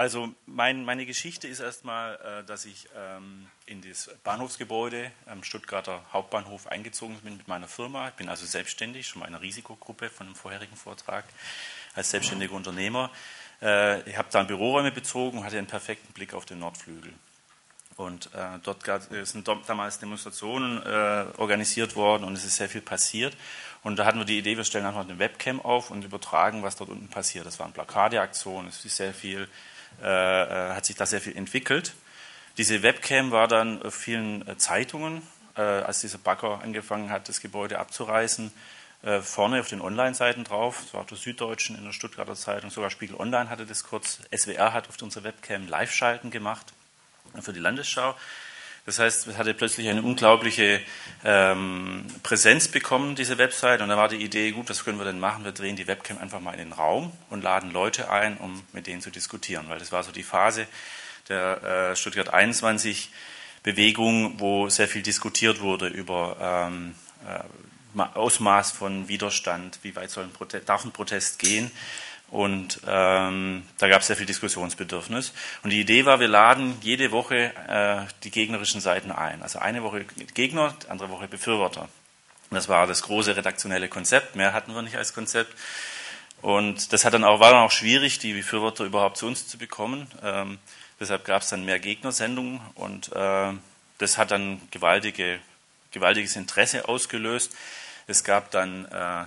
Also mein, meine Geschichte ist erstmal, äh, dass ich ähm, in das Bahnhofsgebäude am Stuttgarter Hauptbahnhof eingezogen bin mit meiner Firma. Ich bin also selbstständig, schon mal in einer Risikogruppe von dem vorherigen Vortrag als selbstständiger Unternehmer. Äh, ich habe da Büroräume bezogen und hatte einen perfekten Blick auf den Nordflügel. Und äh, dort sind damals Demonstrationen organisiert worden und es ist sehr viel passiert. Und da hatten wir die Idee, wir stellen einfach eine Webcam auf und übertragen, was dort unten passiert. Das waren Plakateaktionen, es ist sehr viel äh, äh, hat sich da sehr viel entwickelt. Diese Webcam war dann auf vielen äh, Zeitungen, äh, als dieser Bagger angefangen hat, das Gebäude abzureißen, äh, vorne auf den Online-Seiten drauf. Das war auf der Süddeutschen, in der Stuttgarter Zeitung, sogar Spiegel Online hatte das kurz. SWR hat auf unserer Webcam Live-Schalten gemacht für die Landesschau. Das heißt, es hatte plötzlich eine unglaubliche ähm, Präsenz bekommen, diese Website. Und da war die Idee, gut, was können wir denn machen? Wir drehen die Webcam einfach mal in den Raum und laden Leute ein, um mit denen zu diskutieren. Weil das war so die Phase der äh, Stuttgart 21 Bewegung, wo sehr viel diskutiert wurde über ähm, äh, Ausmaß von Widerstand, wie weit soll ein Protest, darf ein Protest gehen. Und ähm, da gab es sehr viel Diskussionsbedürfnis. Und die Idee war, wir laden jede Woche äh, die gegnerischen Seiten ein. Also eine Woche Gegner, andere Woche Befürworter. Das war das große redaktionelle Konzept. Mehr hatten wir nicht als Konzept. Und das hat dann auch, war dann auch schwierig, die Befürworter überhaupt zu uns zu bekommen. Ähm, deshalb gab es dann mehr Gegnersendungen und äh, das hat dann gewaltige, gewaltiges Interesse ausgelöst. Es gab dann äh,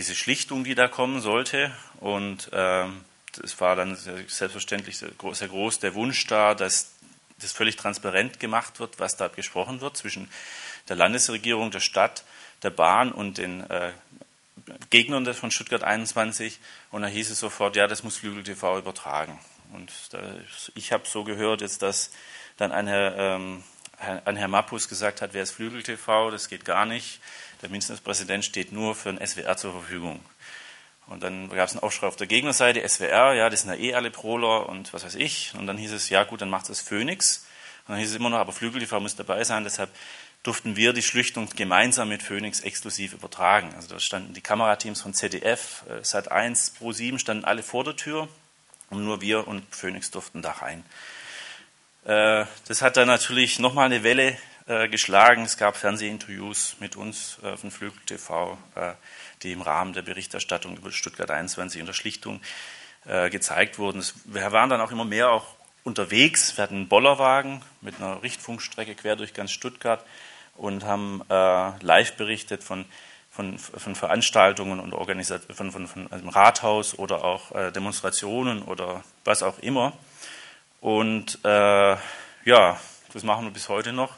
diese Schlichtung, die da kommen sollte. Und ähm, es war dann selbstverständlich sehr groß der Wunsch da, dass das völlig transparent gemacht wird, was da gesprochen wird zwischen der Landesregierung, der Stadt, der Bahn und den äh, Gegnern von Stuttgart 21. Und da hieß es sofort, ja, das muss Flügel TV übertragen. Und da, ich habe so gehört jetzt, dass dann ein Herr, ähm, ein Herr Mappus gesagt hat, wer ist Flügel TV, das geht gar nicht. Der Ministerpräsident steht nur für ein SWR zur Verfügung. Und dann gab es einen Aufschrei auf der Gegnerseite, SWR, ja, das sind ja eh alle Proler und was weiß ich. Und dann hieß es, ja gut, dann macht es Phoenix. Und dann hieß es immer noch, aber Flügel TV muss dabei sein, deshalb durften wir die Schlichtung gemeinsam mit Phoenix exklusiv übertragen. Also da standen die Kamerateams von ZDF, äh, Sat1, Pro7 standen alle vor der Tür und nur wir und Phoenix durften da rein. Äh, das hat dann natürlich nochmal eine Welle äh, geschlagen. Es gab Fernsehinterviews mit uns äh, von Flügel TV, äh, die im Rahmen der Berichterstattung über Stuttgart 21 in der Schlichtung äh, gezeigt wurden. Es, wir waren dann auch immer mehr auch unterwegs. Wir hatten einen Bollerwagen mit einer Richtfunkstrecke quer durch ganz Stuttgart und haben äh, live berichtet von, von, von Veranstaltungen und Organisationen, von, von, von einem Rathaus oder auch äh, Demonstrationen oder was auch immer. Und ja, das machen wir bis heute noch.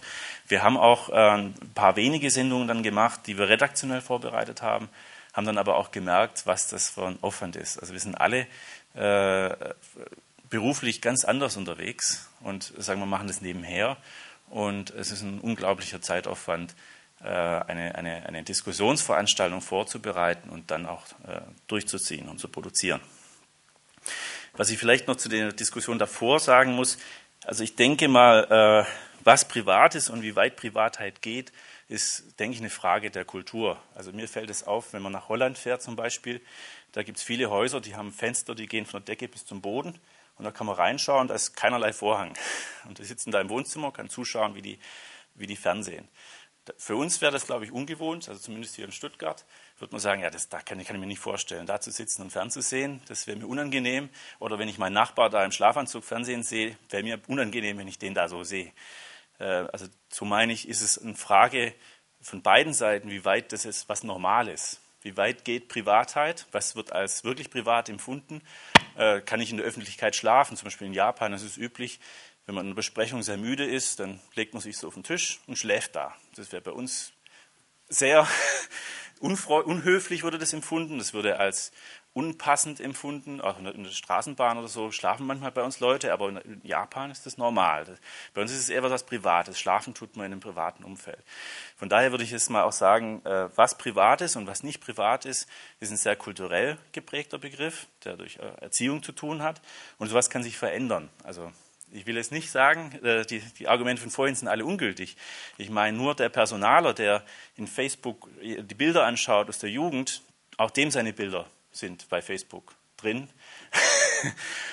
Wir haben auch äh, ein paar wenige Sendungen dann gemacht, die wir redaktionell vorbereitet haben, haben dann aber auch gemerkt, was das für ein Aufwand ist. Also wir sind alle äh, beruflich ganz anders unterwegs und sagen wir machen das nebenher und es ist ein unglaublicher Zeitaufwand, äh, eine, eine, eine Diskussionsveranstaltung vorzubereiten und dann auch äh, durchzuziehen und zu produzieren. Was ich vielleicht noch zu der Diskussion davor sagen muss, also ich denke mal, äh, was privat ist und wie weit Privatheit geht, ist, denke ich, eine Frage der Kultur. Also mir fällt es auf, wenn man nach Holland fährt zum Beispiel, da gibt es viele Häuser, die haben Fenster, die gehen von der Decke bis zum Boden. Und da kann man reinschauen, da ist keinerlei Vorhang. Und die sitzen da im Wohnzimmer, kann zuschauen, wie die, wie die fernsehen. Für uns wäre das, glaube ich, ungewohnt, also zumindest hier in Stuttgart, würde man sagen, ja, das da kann, kann ich mir nicht vorstellen, da zu sitzen und fernzusehen, das wäre mir unangenehm. Oder wenn ich meinen Nachbar da im Schlafanzug Fernsehen sehe, wäre mir unangenehm, wenn ich den da so sehe. Äh, also so meine ich, ist es eine Frage von beiden Seiten, wie weit das ist, was normal ist. Wie weit geht Privatheit? Was wird als wirklich privat empfunden? Äh, kann ich in der Öffentlichkeit schlafen? Zum Beispiel in Japan ist es üblich, wenn man in einer Besprechung sehr müde ist, dann legt man sich so auf den Tisch und schläft da. Das wäre bei uns sehr unhöflich, wurde das empfunden. Das würde als unpassend empfunden. Auch in der, Straßenbahn oder so schlafen manchmal bei uns Leute, aber in Japan ist das normal. Bei uns ist es eher was Privates. Schlafen tut man in einem privaten Umfeld. Von daher würde ich jetzt mal auch sagen, äh, was privat ist und was nicht privat ist, ist ein sehr kulturell geprägter Begriff, der durch äh, Erziehung zu tun hat. Und sowas kann sich verändern. Also ich will jetzt nicht sagen, äh, die, die, Argumente von vorhin sind alle ungültig. Ich meine nur der Personaler, der in Facebook die Bilder anschaut aus der Jugend, auch dem seine Bilder sind bei Facebook drin.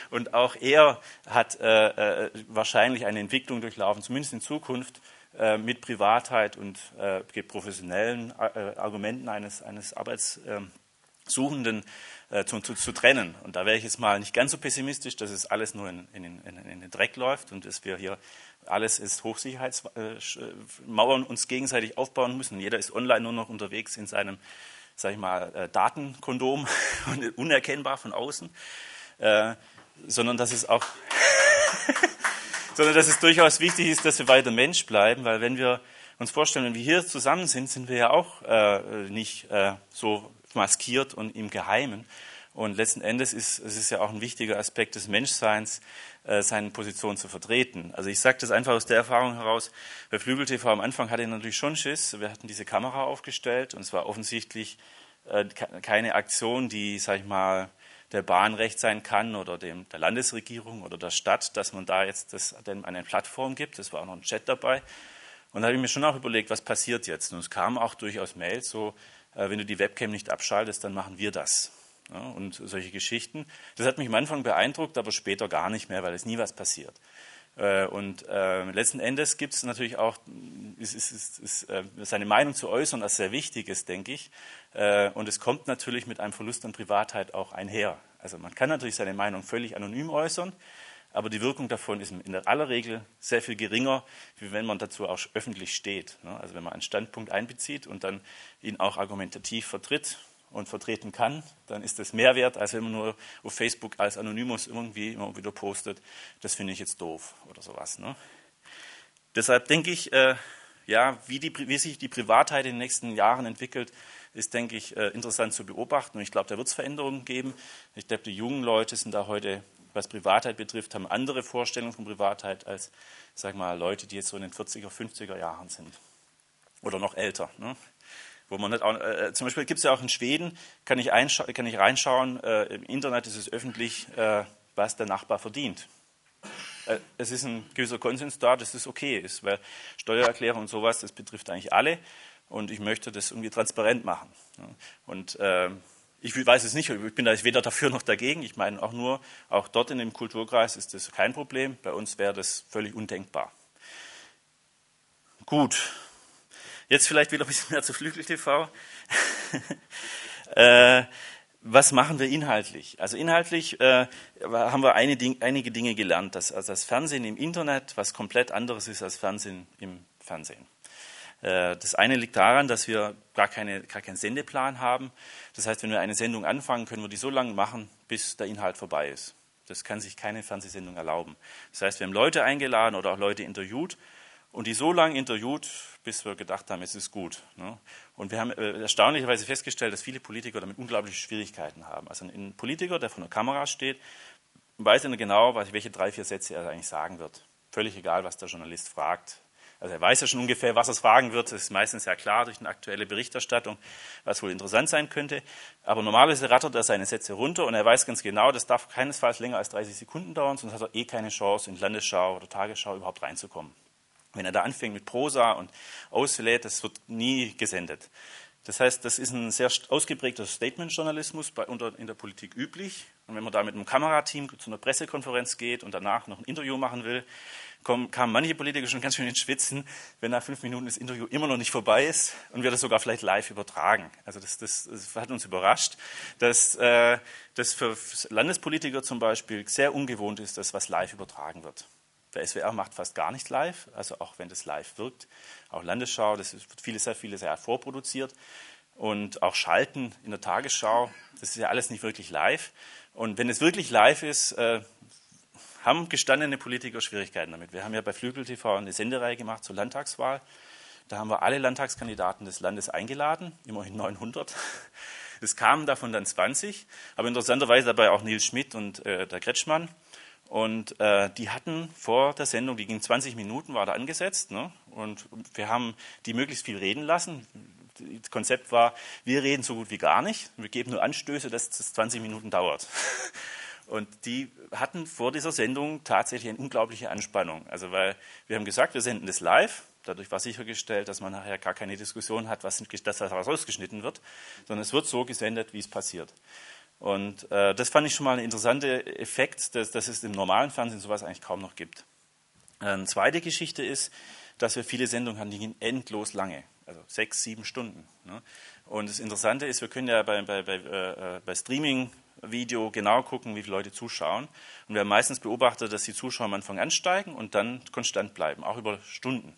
Und auch er hat äh, äh, wahrscheinlich eine Entwicklung durchlaufen, zumindest in Zukunft, äh, mit Privatheit und äh, professionellen äh, Argumenten eines, eines Arbeitssuchenden äh, zu, zu, zu, trennen. Und da wäre ich jetzt mal nicht ganz so pessimistisch, dass es alles nur in, in, in, in den Dreck läuft und dass wir hier alles ist Hochsicherheitsmauern uns gegenseitig aufbauen müssen. Jeder ist online nur noch unterwegs in seinem, sag ich mal, äh, Datenkondom und unerkennbar von außen, äh, sondern dass es auch, sondern dass es durchaus wichtig ist, dass wir weiter Mensch bleiben, weil wenn wir uns vorstellen, wenn wir hier zusammen sind, sind wir ja auch äh, nicht so maskiert und im Geheimen. Und letzten Endes ist es ist ja auch ein wichtiger Aspekt des Menschseins, äh, seine Position zu vertreten. Also ich sage das einfach aus der Erfahrung heraus. Bei Flügel TV am Anfang hatte ich natürlich schon Schiss. Wir hatten diese Kamera aufgestellt und es war offensichtlich äh, keine Aktion, die, sag ich mal, der Bahn recht sein kann oder dem, der Landesregierung oder der Stadt, dass man da jetzt das, eine Plattform gibt. Es war auch noch ein Chat dabei. Und da habe ich mir schon auch überlegt, was passiert jetzt. Und es kamen auch durchaus Mails, so, äh, wenn du die Webcam nicht abschaltest, dann machen wir das ja, und solche Geschichten. Das hat mich am Anfang beeindruckt, aber später gar nicht mehr, weil es nie was passiert. Äh, und äh, letzten Endes gibt es natürlich auch, ist, ist, ist, äh, seine Meinung zu äußern, was sehr wichtig ist, denke ich. Äh, und es kommt natürlich mit einem Verlust an Privatheit auch einher. Also man kann natürlich seine Meinung völlig anonym äußern, aber die Wirkung davon ist in aller Regel sehr viel geringer, wie wenn man dazu auch öffentlich steht. Ne? Also wenn man einen Standpunkt einbezieht und dann ihn auch argumentativ vertritt und vertreten kann, dann ist das mehr wert, als wenn man nur auf Facebook als Anonymous irgendwie immer wieder postet. Das finde ich jetzt doof oder sowas. Ne? Deshalb denke ich, äh, ja, wie, die, wie, sich die Privatheit in den nächsten Jahren entwickelt, ist, denke ich, äh, interessant zu beobachten. Und ich glaube, da wird es Veränderungen geben. Ich glaube, die jungen Leute sind da heute, was Privatheit betrifft, haben andere Vorstellungen von Privatheit als, sag mal, Leute, die jetzt so in den 40er, 50er Jahren sind. Oder noch älter. Ne? Wo man nicht äh, äh zum Beispiel gibt es ja auch in Schweden, kann ich, kann ich reinschauen, äh, im Internet ist es öffentlich, äh, was der Nachbar verdient. Äh, es ist ein gewisser Konsens da, dass das okay ist, weil Steuererklärung und sowas, das betrifft eigentlich alle und ich möchte das irgendwie transparent machen. Ja. Und ähm, ich weiß es nicht, ich bin da weder dafür noch dagegen. Ich meine auch nur, auch dort in dem Kulturkreis ist das kein Problem. Bei uns wäre das völlig undenkbar. Gut, Jetzt vielleicht wieder ein bisschen mehr zu Flügel TV. äh, was machen wir inhaltlich? Also inhaltlich äh, haben wir Ding, einige Dinge gelernt, dass also das Fernsehen im Internet was komplett anderes ist als Fernsehen im Fernsehen. Äh, das eine liegt daran, dass wir gar, keine, gar keinen Sendeplan haben. Das heißt, wenn wir eine Sendung anfangen, können wir die so lange machen, bis der Inhalt vorbei ist. Das kann sich keine Fernsehsendung erlauben. Das heißt, wir haben Leute eingeladen oder auch Leute interviewt und die so lange interviewt, bis wir gedacht haben, es ist gut. Ne? Und wir haben äh, erstaunlicherweise festgestellt, dass viele Politiker damit unglaubliche Schwierigkeiten haben. Also ein Politiker, der vor einer Kamera steht, weiß ja genau, welche drei, vier Sätze er eigentlich sagen wird. Völlig egal, was der Journalist fragt. Also er weiß ja schon ungefähr, was er fragen wird. Das ist meistens ja klar durch eine aktuelle Berichterstattung, was wohl interessant sein könnte. Aber normalerweise rattert er seine Sätze runter und er weiß ganz genau, das darf keinesfalls länger als 30 Sekunden dauern, sonst hat er eh keine Chance, in Landesschau oder Tagesschau überhaupt reinzukommen. Wenn er da anfängt mit Prosa und auslädt, das wird nie gesendet. Das heißt, das ist ein sehr ausgeprägter Statement-Journalismus in der Politik üblich. Und wenn man da mit einem Kamerateam zu einer Pressekonferenz geht und danach noch ein Interview machen will, kommen, kamen manche Politiker schon ganz schön ins Schwitzen, wenn nach fünf Minuten das Interview immer noch nicht vorbei ist und wir das sogar vielleicht live übertragen. Also das, das, das hat uns überrascht, dass äh, das für Landespolitiker zum Beispiel sehr ungewohnt ist, dass was live übertragen wird. Der SWR macht fast gar nichts live, also auch wenn das live wirkt. Auch Landesschau, das wird vieles, sehr vieles ja vorproduziert. Und auch Schalten in der Tagesschau, das ist ja alles nicht wirklich live. Und wenn es wirklich live ist, äh, haben gestandene Politiker Schwierigkeiten damit. Wir haben ja bei Flügel TV eine Sendereihe gemacht zur Landtagswahl. Da haben wir alle Landtagskandidaten des Landes eingeladen, immerhin 900. Es kamen davon dann 20, aber interessanterweise dabei auch Nils Schmidt und äh, der Kretschmann. Und äh, die hatten vor der Sendung, die ging 20 Minuten, war da angesetzt. Ne? Und wir haben die möglichst viel reden lassen. Das Konzept war, wir reden so gut wie gar nicht. Wir geben nur Anstöße, dass das 20 Minuten dauert. Und die hatten vor dieser Sendung tatsächlich eine unglaubliche Anspannung. Also weil wir haben gesagt, wir senden das live. Dadurch war sichergestellt, dass man nachher gar keine Diskussion hat, was, dass das rausgeschnitten wird, sondern es wird so gesendet, wie es passiert. Und äh, das fand ich schon mal ein interessanter Effekt, dass, dass es im normalen Fernsehen sowas eigentlich kaum noch gibt. Eine zweite Geschichte ist, dass wir viele Sendungen haben, die gehen endlos lange, also sechs, sieben Stunden. Ne? Und das Interessante ist, wir können ja bei, bei, bei, äh, bei Streaming Video genau gucken, wie viele Leute zuschauen. Und wir haben meistens beobachtet, dass die Zuschauer am Anfang ansteigen und dann konstant bleiben, auch über Stunden.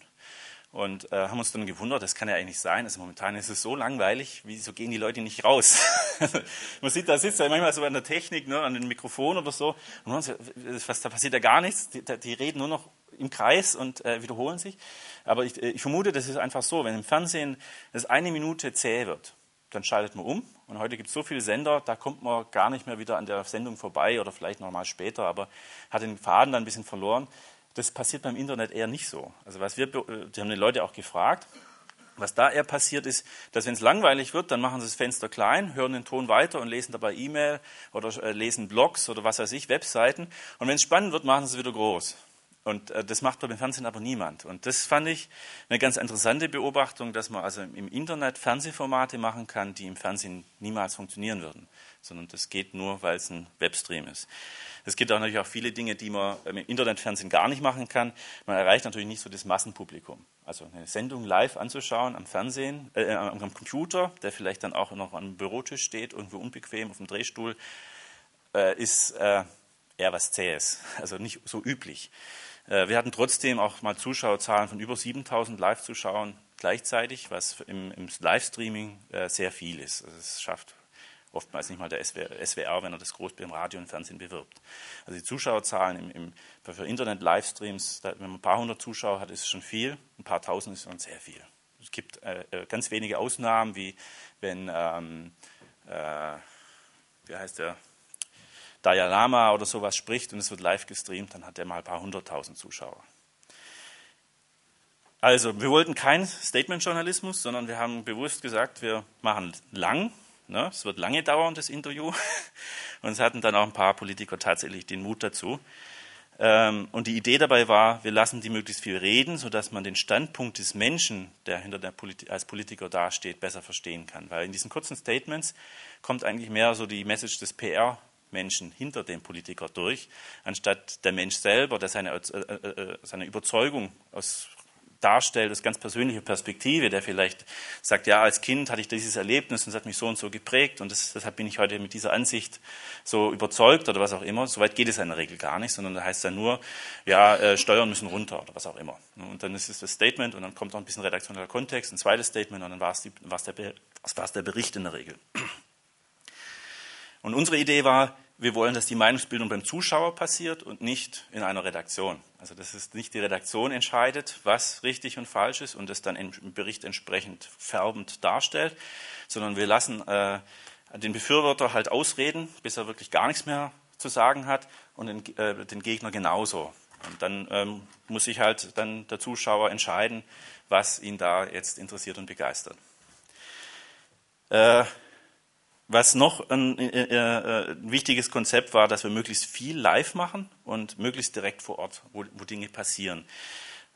Und äh, haben uns dann gewundert, das kann ja eigentlich sein. Also momentan ist es so langweilig, wieso gehen die Leute nicht raus? man sieht, da sitzt ja manchmal so an der Technik, ne, an dem Mikrofon oder so. Und man, was, da passiert ja gar nichts. Die, die reden nur noch im Kreis und äh, wiederholen sich. Aber ich, äh, ich vermute, das ist einfach so, wenn im Fernsehen das eine Minute zäh wird, dann schaltet man um. Und heute gibt es so viele Sender, da kommt man gar nicht mehr wieder an der Sendung vorbei oder vielleicht noch mal später, aber hat den Faden dann ein bisschen verloren. Das passiert beim Internet eher nicht so. Also was wir, äh, die haben die Leute auch gefragt, was da eher passiert ist, dass wenn es langweilig wird, dann machen sie das Fenster klein, hören den Ton weiter und lesen dabei E-Mail oder äh, lesen Blogs oder was weiß ich, Webseiten. Und wenn es spannend wird, machen sie es wieder groß. Und äh, das macht beim Fernsehen aber niemand. Und das fand ich eine ganz interessante Beobachtung, dass man also im Internet Fernsehformate machen kann, die im Fernsehen niemals funktionieren würden. Sondern das geht nur, weil es ein Webstream ist. Es gibt auch natürlich auch viele Dinge, die man im Internetfernsehen gar nicht machen kann. Man erreicht natürlich nicht so das Massenpublikum. Also eine Sendung live anzuschauen am Fernsehen, äh, am Computer, der vielleicht dann auch noch am Bürotisch steht, irgendwo unbequem auf dem Drehstuhl, äh, ist äh, eher was Zähes, also nicht so üblich. Äh, wir hatten trotzdem auch mal Zuschauerzahlen von über 7000 Live-Zuschauern gleichzeitig, was im, im Livestreaming äh, sehr viel ist. Also es schafft oftmals nicht mal der SWR, wenn er das groß beim Radio und Fernsehen bewirbt. Also die Zuschauerzahlen im, im, für Internet-Livestreams, wenn man ein paar hundert Zuschauer hat, ist es schon viel, ein paar tausend ist schon sehr viel. Es gibt äh, äh ganz wenige Ausnahmen, wie wenn, ähm, äh, wie heißt der, Dalai Lama oder sowas spricht und es wird live gestreamt, dann hat er mal ein paar hunderttausend Zuschauer. Also, wir wollten keinen Statement-Journalismus, sondern wir haben bewusst gesagt, wir machen lang. Ne? Es wird lange dauern, das Interview. Und es hatten dann auch ein paar Politiker tatsächlich den Mut dazu. Ähm, und die Idee dabei war, wir lassen die möglichst viel reden, sodass man den Standpunkt des Menschen, der hinter der Polit als Politiker dasteht, besser verstehen kann. Weil in diesen kurzen Statements kommt eigentlich mehr so die Message des PR Menschen hinter dem Politiker durch, anstatt der Mensch selber, der seine, äh, äh, äh, seine Überzeugung aus, darstellt, aus ganz persönlicher Perspektive, der vielleicht sagt, ja, als Kind hatte ich dieses Erlebnis und es hat mich so und so geprägt und das, deshalb bin ich heute mit dieser Ansicht so überzeugt oder was auch immer. Soweit geht es in der Regel gar nicht, sondern da heißt dann nur, ja, äh, Steuern müssen runter oder was auch immer. Und dann ist es das Statement und dann kommt noch ein bisschen redaktioneller Kontext, ein zweites Statement und dann es, war es, der, war es der Bericht in der Regel. Und unsere Idee war, wir wollen, dass die Meinungsbildung beim Zuschauer passiert und nicht in einer Redaktion. Also dass es nicht die Redaktion entscheidet, was richtig und falsch ist und das dann im Bericht entsprechend färbend darstellt, sondern wir lassen äh, den Befürworter halt ausreden, bis er wirklich gar nichts mehr zu sagen hat und den, äh, den Gegner genauso. Und dann ähm, muss sich halt dann der Zuschauer entscheiden, was ihn da jetzt interessiert und begeistert. Äh, was noch ein, äh, äh, ein, wichtiges Konzept war, dass wir möglichst viel live machen und möglichst direkt vor Ort, wo, wo Dinge passieren.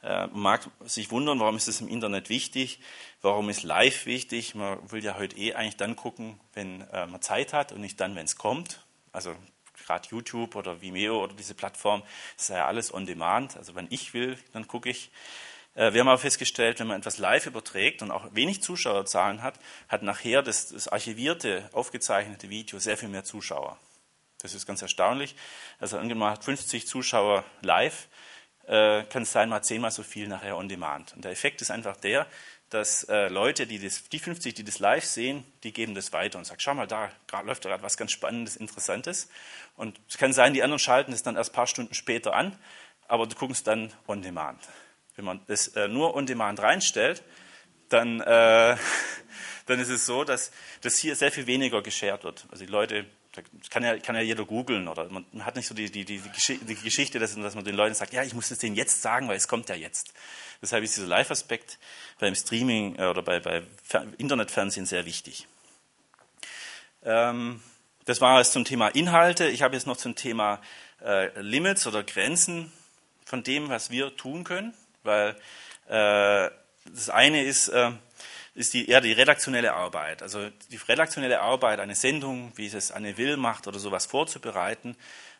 Äh, man mag sich wundern, warum ist es im Internet wichtig, warum ist live wichtig. Man will ja heute eh eigentlich dann gucken, wenn äh, man Zeit hat und nicht dann, wenn es kommt. Also gerade YouTube oder Vimeo oder diese Plattform, das ist ja alles on demand. Also wenn ich will, dann gucke ich. Äh, wir haben aber festgestellt, wenn man etwas live überträgt und auch wenig Zuschauerzahlen hat, hat nachher das, das archivierte, aufgezeichnete Video sehr viel mehr Zuschauer. Das ist ganz erstaunlich. Also hat 50 Zuschauer live, äh, kann es sein, hat zehnmal so viel nachher on demand. Und der Effekt ist einfach der, dass äh, Leute, die, das, die 50, die das live sehen, die geben das weiter und sagen, schau mal, da läuft gerade was ganz Spannendes, Interessantes. Und es kann sein, die anderen schalten es dann erst ein paar Stunden später an, aber du guckst dann on demand. Wenn man das äh, nur on demand reinstellt, dann, äh, dann ist es so, dass das hier sehr viel weniger geshared wird. Also die Leute, das kann ja, kann ja jeder googeln oder man hat nicht so die, die, die, die Geschichte, dass, dass, man den Leuten sagt, ja, ich muss es denen jetzt sagen, weil es kommt ja jetzt. Deshalb ist dieser Live-Aspekt beim Streaming äh, oder bei, bei Internetfernsehen sehr wichtig. Ähm, das war es zum Thema Inhalte. Ich habe jetzt noch zum Thema äh, Limits oder Grenzen von dem, was wir tun können weil äh, das eine ist, äh, ist die, eher die redaktionelle Arbeit. Also die redaktionelle Arbeit, eine Sendung, wie es Anne Will macht oder sowas vorzubereiten,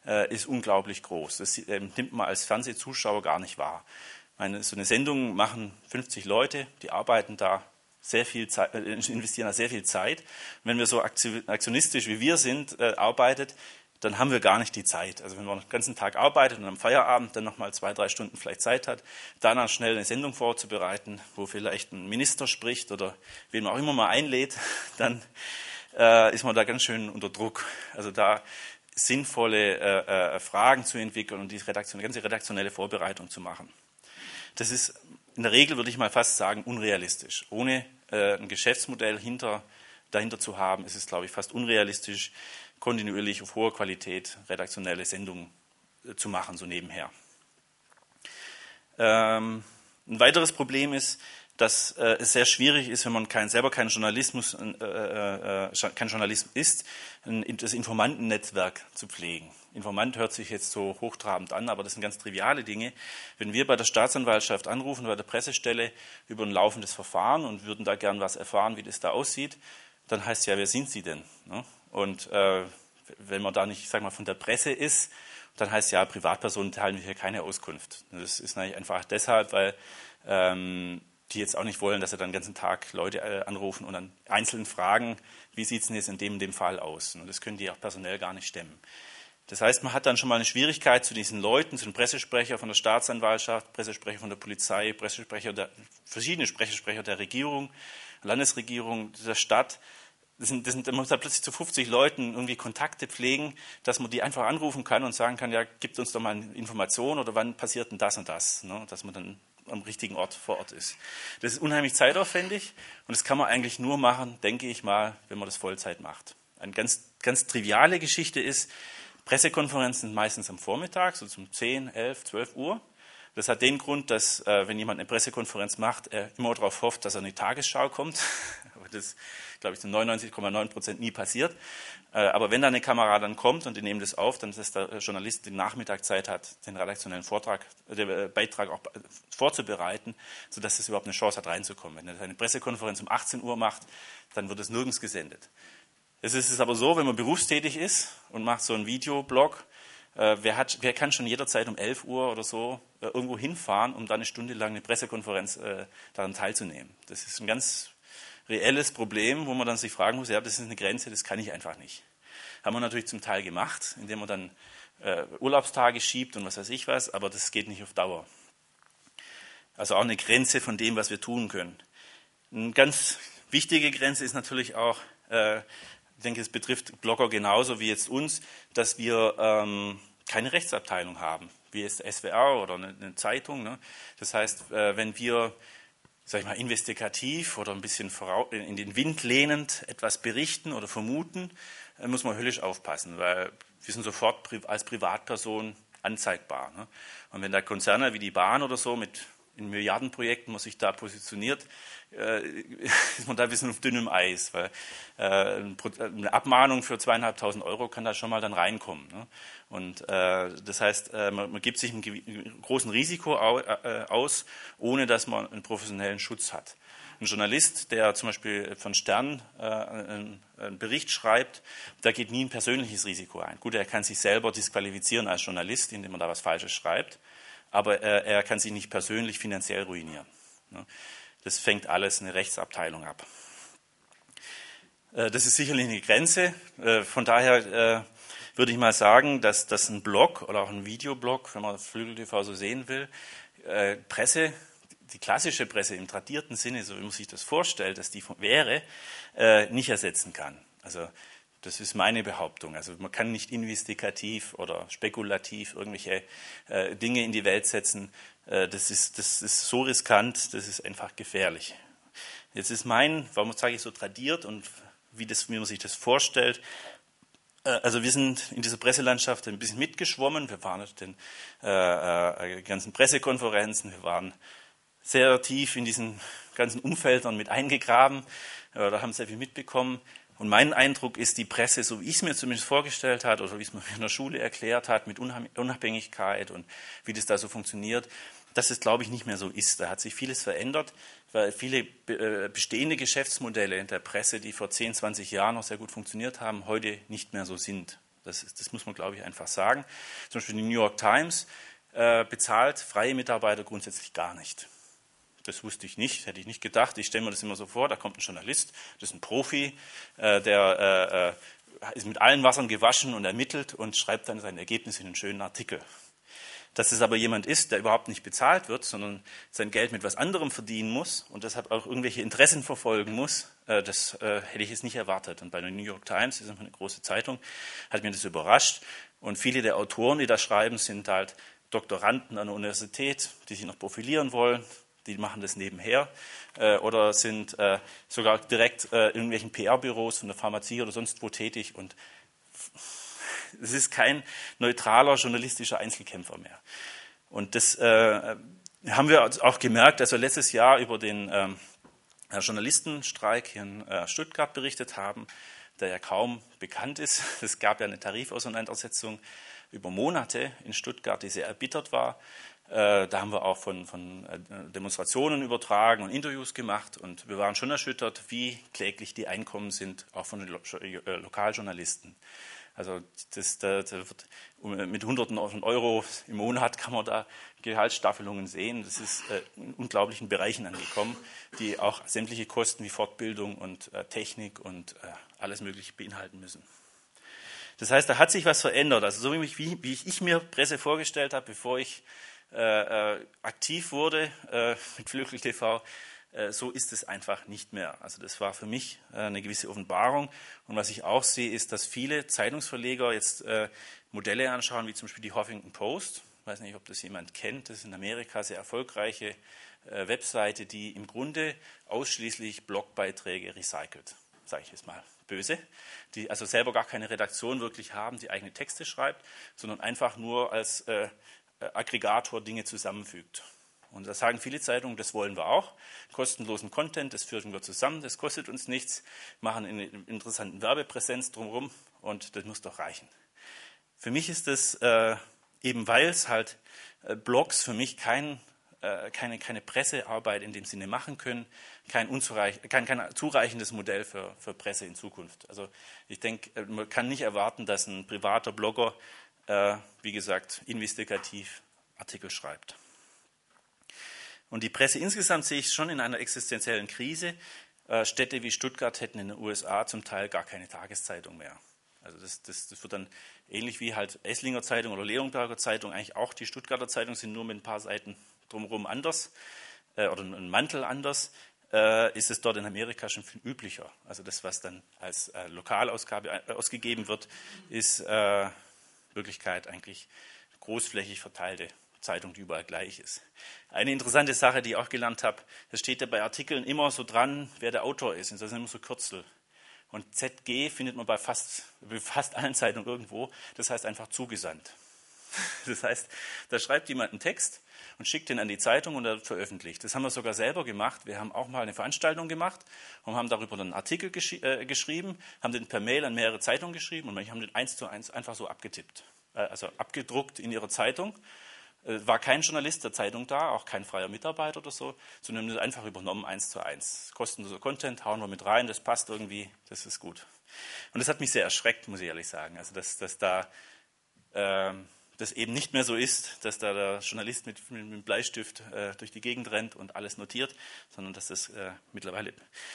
äh, ist unglaublich groß. Das äh, nimmt man als Fernsehzuschauer gar nicht wahr. Meine, so eine Sendung machen 50 Leute, die arbeiten da sehr viel Zeit, äh, investieren da sehr viel Zeit. Wenn wir so aktionistisch wie wir sind, äh, arbeitet, dann haben wir gar nicht die Zeit. Also wenn man den ganzen Tag arbeitet und am Feierabend dann nochmal zwei, drei Stunden vielleicht Zeit hat, danach schnell eine Sendung vorzubereiten, wo vielleicht ein Minister spricht oder wen man auch immer mal einlädt, dann äh, ist man da ganz schön unter Druck. Also da sinnvolle äh, äh, Fragen zu entwickeln und die Redaktion, ganze redaktionelle Vorbereitung zu machen. Das ist in der Regel, würde ich mal fast sagen, unrealistisch. Ohne äh, ein Geschäftsmodell hinter, dahinter zu haben, ist es, glaube ich, fast unrealistisch, kontinuierlich auf hoher Qualität redaktionelle Sendungen äh, zu machen, so nebenher. Ähm, ein weiteres Problem ist, dass äh, es sehr schwierig ist, wenn man kein, selber kein Journalismus, äh, äh, äh kein Journalist ist, ein, das Informantennetzwerk zu pflegen. Informant hört sich jetzt so hochtrabend an, aber das sind ganz triviale Dinge. Wenn wir bei der Staatsanwaltschaft anrufen, bei der Pressestelle über ein laufendes Verfahren und würden da gern was erfahren, wie das da aussieht, dann heißt ja, wer sind Sie denn? Ne? Und äh, wenn man da nicht, sag mal, von der Presse ist, dann heißt ja, Privatpersonen teilen hier keine Auskunft. Das ist natürlich einfach deshalb, weil ähm, die jetzt auch nicht wollen, dass sie dann den ganzen Tag Leute äh, anrufen und dann einzeln fragen, wie sieht es denn jetzt in dem, dem Fall aus? Und das können die auch personell gar nicht stemmen. Das heißt, man hat dann schon mal eine Schwierigkeit zu diesen Leuten, zu den Pressesprecher von der Staatsanwaltschaft, Pressesprecher von der Polizei, Pressesprecher der, verschiedene Pressesprecher der Regierung, Landesregierung, der Stadt. Das sind, das sind, man muss da plötzlich zu 50 Leuten irgendwie Kontakte pflegen, dass man die einfach anrufen kann und sagen kann, ja, gibt uns doch mal eine Information oder wann passiert denn das und das, ne? dass man dann am richtigen Ort vor Ort ist. Das ist unheimlich zeitaufwendig und das kann man eigentlich nur machen, denke ich mal, wenn man das Vollzeit macht. Eine ganz, ganz triviale Geschichte ist, Pressekonferenzen sind meistens am Vormittag, so zum 10, 11, 12 Uhr. Das hat den Grund, dass äh, wenn jemand eine Pressekonferenz macht, er immer darauf hofft, dass er in die Tagesschau kommt. Das, glaube ich, zu 99,9 Prozent nie passiert. Äh, aber wenn da eine Kamera dann kommt und die nehmen das auf, dann ist der Journalist den Nachmittag Zeit hat, den redaktionellen Vortrag, äh, den äh, Beitrag auch vorzubereiten, sodass es überhaupt eine Chance hat, reinzukommen. Wenn er eine Pressekonferenz um 18 Uhr macht, dann wird es nirgends gesendet. Es ist aber so, wenn man berufstätig ist und macht so einen Videoblog, äh, wer, hat, wer, kann schon jederzeit um 11 Uhr oder so äh, irgendwo hinfahren, um dann eine Stunde lang eine Pressekonferenz äh, daran teilzunehmen? Das ist ein ganz reelles Problem, wo man dann sich fragen muss, ja, das ist eine Grenze, das kann ich einfach nicht. Haben wir natürlich zum Teil gemacht, indem man dann äh, Urlaubstage schiebt und was weiß ich was, aber das geht nicht auf Dauer. Also auch eine Grenze von dem, was wir tun können. Eine ganz wichtige Grenze ist natürlich auch, äh, ich denke, es betrifft Blogger genauso wie jetzt uns, dass wir ähm, keine Rechtsabteilung haben, wie jetzt SWR oder eine, eine Zeitung. Ne? Das heißt, äh, wenn wir, sag ich mal, investigativ oder ein bisschen in den Wind lehnend etwas berichten oder vermuten, äh, muss man höllisch aufpassen, weil wir sind sofort als Privatperson anzeigbar. Ne? Und wenn da Konzerne wie die Bahn oder so mit in Milliardenprojekten man sich da positioniert, äh, ist man da ein bisschen auf dünnem Eis, weil äh, eine Abmahnung für zweieinhalbtausend Euro kann da schon mal dann reinkommen. Ne? Und äh, das heißt, äh, man, man, gibt sich einem großen Risiko au, äh, aus, ohne dass man einen professionellen Schutz hat. Ein Journalist, der zum Beispiel von Stern äh, einen, einen, Bericht schreibt, da geht nie ein persönliches Risiko ein. Gut, er kann sich selber disqualifizieren als Journalist, indem er da was Falsches schreibt aber er, er kann sich nicht persönlich finanziell ruinieren. Ne? Das fängt alles eine Rechtsabteilung ab. Äh, das ist sicherlich eine Grenze. Äh, von daher äh, würde ich mal sagen, dass, dass ein Blog oder auch ein Videoblog, wenn man Flügel TV so sehen will, Presse, die klassische Presse im tradierten Sinne, so wie man sich das vorstellt, dass die wäre, nicht ersetzen kann. Also das ist meine Behauptung. Also man kann nicht investigativ oder spekulativ irgendwelche äh, Dinge in die Welt setzen. Äh, das, ist, das ist so riskant, das ist einfach gefährlich. Jetzt ist mein, warum sage ich so tradiert und wie, das, wie man sich das vorstellt, äh, also wir sind in dieser Presselandschaft ein bisschen mitgeschwommen. Wir waren auf den äh, äh, ganzen Pressekonferenzen, wir waren sehr tief in diesen ganzen Umfeldern mit eingegraben, äh, da haben sehr viel mitbekommen. Und mein Eindruck ist, die Presse, so wie ich es mir zumindest vorgestellt hat oder wie es mir in der Schule erklärt hat, mit Unabhängigkeit und wie das da so funktioniert, dass es, glaube ich, nicht mehr so ist. Da hat sich vieles verändert, weil viele äh, bestehende Geschäftsmodelle in der Presse, die vor 10, 20 Jahren noch sehr gut funktioniert haben, heute nicht mehr so sind. Das, ist, das muss man, glaube ich, einfach sagen. Zum Beispiel die New York Times äh, bezahlt freie Mitarbeiter grundsätzlich gar nicht. Das wusste ich nicht, hätte ich nicht gedacht. Ich stelle mir das immer so vor, da kommt ein Journalist, das ist ein Profi, äh, der äh, äh, ist mit allen Wassern gewaschen und ermittelt und schreibt dann sein Ergebnis in einen schönen Artikel. Dass es aber jemand ist, der überhaupt nicht bezahlt wird, sondern sein Geld mit was anderem verdienen muss und deshalb auch irgendwelche Interessen verfolgen muss, äh, das äh, hätte ich jetzt nicht erwartet. Und bei der New York Times, das ist eine große Zeitung, hat mir das überrascht. Und viele der Autoren, die da schreiben, sind halt Doktoranden an der Universität, die sich noch profilieren wollen, die machen das nebenher äh, oder sind äh, sogar direkt äh, in irgendwelchen PR-Büros von der Pharmazie oder sonst wo tätig und es ist kein neutraler journalistischer Einzelkämpfer mehr. Und das äh, haben wir auch gemerkt, als wir letztes Jahr über den ähm, Journalistenstreik hier in äh, Stuttgart berichtet haben, der ja kaum bekannt ist. Es gab ja eine Tarifauseinandersetzung über Monate in Stuttgart, die sehr erbittert war. Äh, da haben wir auch von, von äh, Demonstrationen übertragen und Interviews gemacht und wir waren schon erschüttert, wie kläglich die Einkommen sind, auch von den äh, Lokaljournalisten. Also das, da, da wird, mit Hunderten von Euro im Monat kann man da Gehaltsstaffelungen sehen. Das ist in unglaublichen Bereichen angekommen, die auch sämtliche Kosten wie Fortbildung und Technik und alles Mögliche beinhalten müssen. Das heißt, da hat sich was verändert. Also so wie, wie ich mir Presse vorgestellt habe, bevor ich äh, äh, aktiv wurde äh, mit Flügel TV, äh, so ist es einfach nicht mehr. Also das war für mich äh, eine gewisse Offenbarung. Und was ich auch sehe, ist, dass viele Zeitungsverleger jetzt äh, Modelle anschauen, wie zum Beispiel die Huffington Post. Ich weiß nicht, ob das jemand kennt. Das ist in Amerika sehr erfolgreiche Webseite, die im Grunde ausschließlich Blogbeiträge recycelt, sage ich jetzt mal böse, die also selber gar keine Redaktion wirklich haben, die eigene Texte schreibt, sondern einfach nur als äh, Aggregator Dinge zusammenfügt. Und da sagen viele Zeitungen, das wollen wir auch. Kostenlosen Content, das führen wir zusammen, das kostet uns nichts, machen eine interessante Werbepräsenz drumherum und das muss doch reichen. Für mich ist das äh, eben, weil es halt äh, Blogs für mich kein, äh, keine, keine Pressearbeit in dem Sinne machen können, kein, kein, kein zureichendes Modell für, für Presse in Zukunft. Also ich denke, äh, man kann nicht erwarten, dass ein privater Blogger, äh, wie gesagt, investigativ Artikel schreibt. Und die Presse insgesamt sehe ich schon in einer existenziellen Krise. Äh, Städte wie Stuttgart hätten in den USA zum Teil gar keine Tageszeitung mehr. Also das, das, das wird dann ähnlich wie halt Esslinger Zeitung oder Leonberger Zeitung, eigentlich auch die Stuttgarter Zeitung sind nur mit ein paar Seiten drumherum anders äh, oder ein Mantel anders, äh, ist es dort in Amerika schon viel üblicher. Also das, was dann als äh, Lokalausgabe äh, ausgegeben wird, ist äh, Wirklichkeit eigentlich großflächig verteilte Zeitung, die überall gleich ist. Eine interessante Sache, die ich auch gelernt habe, das steht ja bei Artikeln immer so dran, wer der Autor ist. Und das sind immer so Kürzel. Und ZG findet man bei fast, bei fast allen Zeitungen irgendwo. Das heißt einfach zugesandt. Das heißt, da schreibt jemand einen Text und schickt ihn an die Zeitung und er wird veröffentlicht. Das haben wir sogar selber gemacht. Wir haben auch mal eine Veranstaltung gemacht und haben darüber einen Artikel gesch äh, geschrieben, haben den per Mail an mehrere Zeitungen geschrieben und manche haben den eins zu eins einfach so abgetippt, äh, also abgedruckt in ihre Zeitung äh, war kein Journalist der Zeitung da, auch kein freier Mitarbeiter oder so, sondern das einfach übernommen eins zu eins. Kostenloser Content, hauen wir mit rein, das passt irgendwie, das ist gut. Und das hat mich sehr erschreckt, muss ich ehrlich sagen. Also, dass, dass da äh, das eben nicht mehr so ist, dass da der Journalist mit, mit, mit Bleistift äh, durch die Gegend rennt und alles notiert, sondern dass das äh, mittlerweile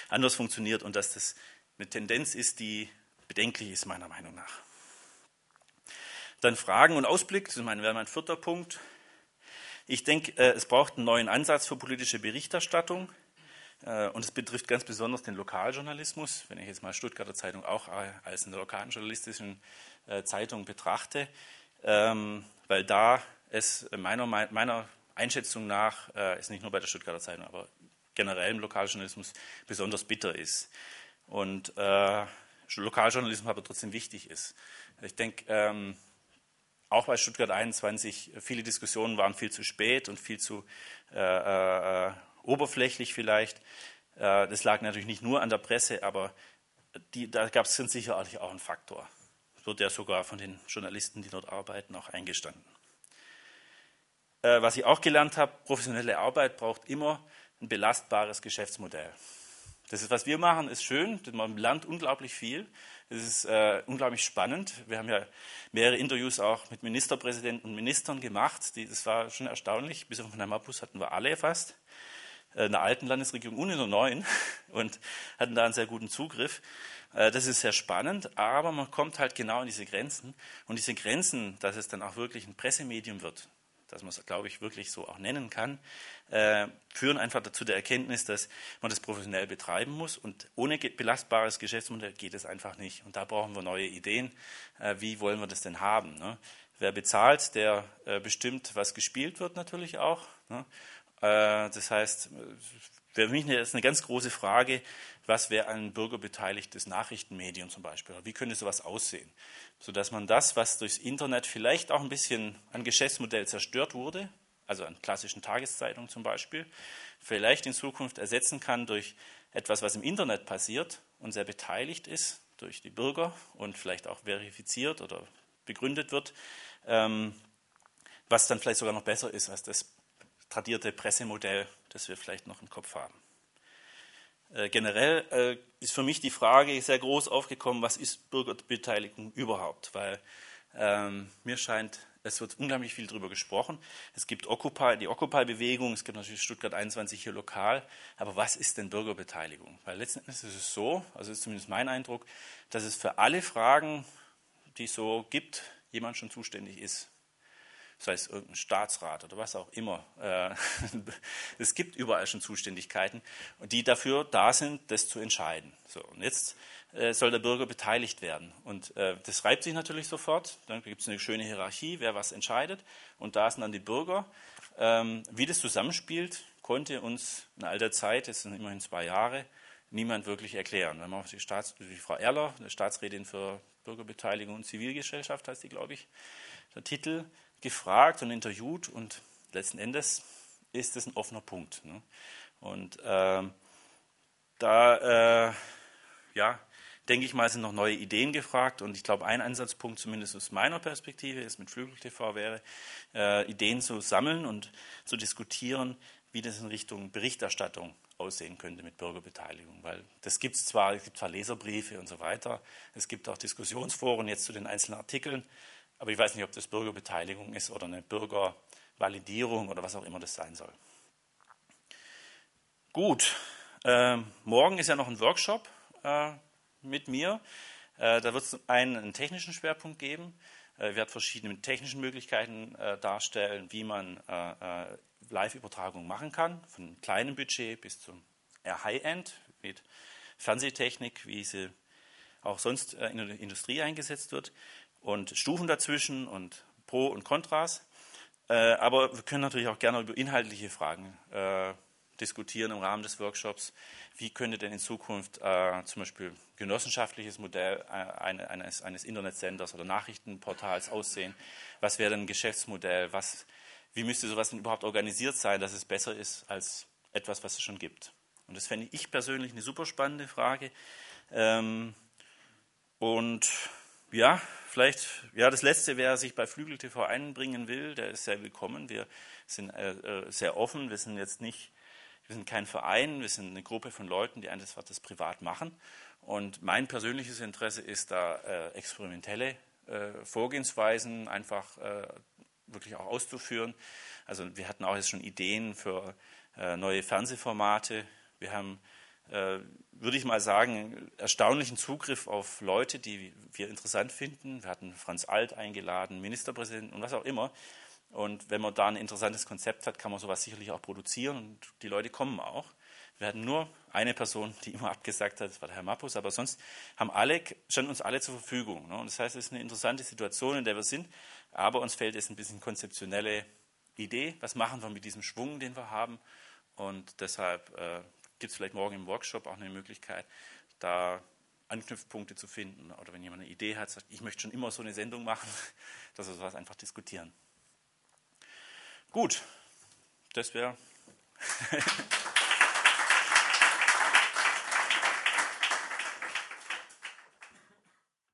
anders funktioniert und dass das eine Tendenz ist, die bedenklich ist, meiner Meinung nach. Dann Fragen und Ausblick, das wäre mein vierter Punkt. Ich denke, äh, es braucht einen neuen Ansatz für politische Berichterstattung. Äh, und es betrifft ganz besonders den Lokaljournalismus, wenn ich jetzt mal Stuttgarter Zeitung auch äh, als eine lokalen journalistischen Zeitung betrachte, ähm, weil da es meiner, meiner Einschätzung nach, ist nicht nur bei der Stuttgarter Zeitung, aber generell im Lokaljournalismus besonders bitter ist. Und äh, Lokaljournalismus aber trotzdem wichtig ist. Ich denke, ähm, auch bei Stuttgart 21, viele Diskussionen waren viel zu spät und viel zu äh, äh, oberflächlich vielleicht. Äh, das lag natürlich nicht nur an der Presse, aber die, da gab es sicherlich auch einen Faktor. Wird ja sogar von den Journalisten, die dort arbeiten, auch eingestanden. Äh, was ich auch gelernt habe, professionelle Arbeit braucht immer ein belastbares Geschäftsmodell. Das ist, was wir machen, ist schön. Man lernt unglaublich viel. Es ist äh, unglaublich spannend. Wir haben ja mehrere Interviews auch mit Ministerpräsidenten und Ministern gemacht. Die, das war schon erstaunlich. Bis auf Herrn Mappus hatten wir alle fast. Äh, in der alten Landesregierung und in der neuen. Und hatten da einen sehr guten Zugriff. Äh, das ist sehr spannend. Aber man kommt halt genau in diese Grenzen. Und diese Grenzen, dass es dann auch wirklich ein Pressemedium wird, dass man es, glaube ich, wirklich so auch nennen kann, äh, führen einfach dazu der Erkenntnis, dass man das professionell betreiben muss. Und ohne belastbares Geschäftsmodell geht es einfach nicht. Und da brauchen wir neue Ideen. Äh, wie wollen wir das denn haben? Ne? Wer bezahlt, der bestimmt, was gespielt wird natürlich auch. Ne? Das heißt, für mich ist eine ganz große Frage, was wäre ein bürgerbeteiligtes Nachrichtenmedium zum Beispiel? Wie könnte sowas aussehen? Sodass man das, was durchs Internet vielleicht auch ein bisschen an Geschäftsmodell zerstört wurde, also an klassischen Tageszeitungen zum Beispiel, vielleicht in Zukunft ersetzen kann durch etwas, was im Internet passiert und sehr beteiligt ist durch die Bürger und vielleicht auch verifiziert oder begründet wird, ähm, was dann vielleicht sogar noch besser ist als das tradierte Pressemodell, das wir vielleicht noch im Kopf haben. Äh, generell äh, ist für mich die Frage sehr groß aufgekommen, was ist Bürgerbeteiligung überhaupt? Weil ähm, mir scheint, es wird unglaublich viel darüber gesprochen. Es gibt Occupy, die Occupy-Bewegung, es gibt natürlich Stuttgart 21 hier lokal. Aber was ist denn Bürgerbeteiligung? Weil letzten Endes ist es so, also ist zumindest mein Eindruck, dass es für alle Fragen, die es so gibt, jemand schon zuständig ist sei es irgendein Staatsrat oder was auch immer. Äh, es gibt überall schon Zuständigkeiten, die dafür da sind, das zu entscheiden. So, und jetzt äh, soll der Bürger beteiligt werden. Und äh, das reibt sich natürlich sofort. Dann gibt es eine schöne Hierarchie, wer was entscheidet. Und da sind dann die Bürger. Ähm, wie das zusammenspielt, konnte uns in alter Zeit, das sind immerhin zwei Jahre, niemand wirklich erklären. Wenn man die, Staats-, die Frau Erler, eine Staatsrätin für Bürgerbeteiligung und Zivilgesellschaft heißt die, glaube ich, der Titel, gefragt und interviewt und letzten Endes ist es ein offener Punkt. Ne? Und äh, da, äh, ja, denke ich mal, sind noch neue Ideen gefragt und ich glaube, ein Ansatzpunkt, zumindest aus meiner Perspektive, ist mit Flügel TV wäre, äh, Ideen zu sammeln und zu diskutieren, wie das in Richtung Berichterstattung aussehen könnte mit Bürgerbeteiligung. Weil das gibt es zwar, es gibt zwar Leserbriefe und so weiter, es gibt auch Diskussionsforen jetzt zu den einzelnen Artikeln, aber ich weiß nicht, ob das Bürgerbeteiligung ist oder eine Bürgervalidierung oder was auch immer das sein soll. Gut, äh, morgen ist ja noch ein Workshop äh, mit mir. Äh, da wird es einen, einen, technischen Schwerpunkt geben. Äh, ich werde verschiedene technische Möglichkeiten äh, darstellen, wie man äh, Live-Übertragung machen kann, von kleinem Budget bis zum High-End mit Fernsehtechnik, wie sie auch sonst in der Industrie eingesetzt wird und Stufen dazwischen und Pro und Kontras. Äh, aber wir können natürlich auch gerne über inhaltliche Fragen äh, diskutieren im Rahmen des Workshops. Wie könnte denn in Zukunft äh, zum Beispiel genossenschaftliches Modell eines, eines Internetsenders oder Nachrichtenportals aussehen? Was wäre denn ein Geschäftsmodell? Was, wie müsste sowas denn überhaupt organisiert sein, dass es besser ist als etwas, was es schon gibt? Und das fände ich persönlich eine super spannende Frage. Ähm, und ja, vielleicht, ja, das Letzte, wer sich bei Flügel TV einbringen will, der ist sehr willkommen. Wir sind äh, äh, sehr offen. Wir sind jetzt nicht, wir sind kein Verein, wir sind eine Gruppe von Leuten, die einfach das privat machen. Und mein persönliches Interesse ist da äh, experimentelle äh, Vorgehensweisen einfach äh, wirklich auch auszuführen. Also wir hatten auch jetzt schon Ideen für äh, neue Fernsehformate. Wir haben würde ich mal sagen, erstaunlichen Zugriff auf Leute, die wir interessant finden. Wir hatten Franz Alt eingeladen, Ministerpräsidenten und was auch immer. Und wenn man da ein interessantes Konzept hat, kann man sowas sicherlich auch produzieren und die Leute kommen auch. Wir hatten nur eine Person, die immer abgesagt hat, das war der Herr Mappus, aber sonst haben alle, standen uns alle zur Verfügung. Ne? Und das heißt, es ist eine interessante Situation, in der wir sind, aber uns fehlt jetzt ein bisschen konzeptionelle Idee. Was machen wir mit diesem Schwung, den wir haben? Und deshalb äh, gibt es vielleicht morgen im Workshop auch eine Möglichkeit, da Anknüpfpunkte zu finden. Oder wenn jemand eine Idee hat, sagt, ich möchte schon immer so eine Sendung machen, dass wir sowas einfach diskutieren. Gut, das wäre.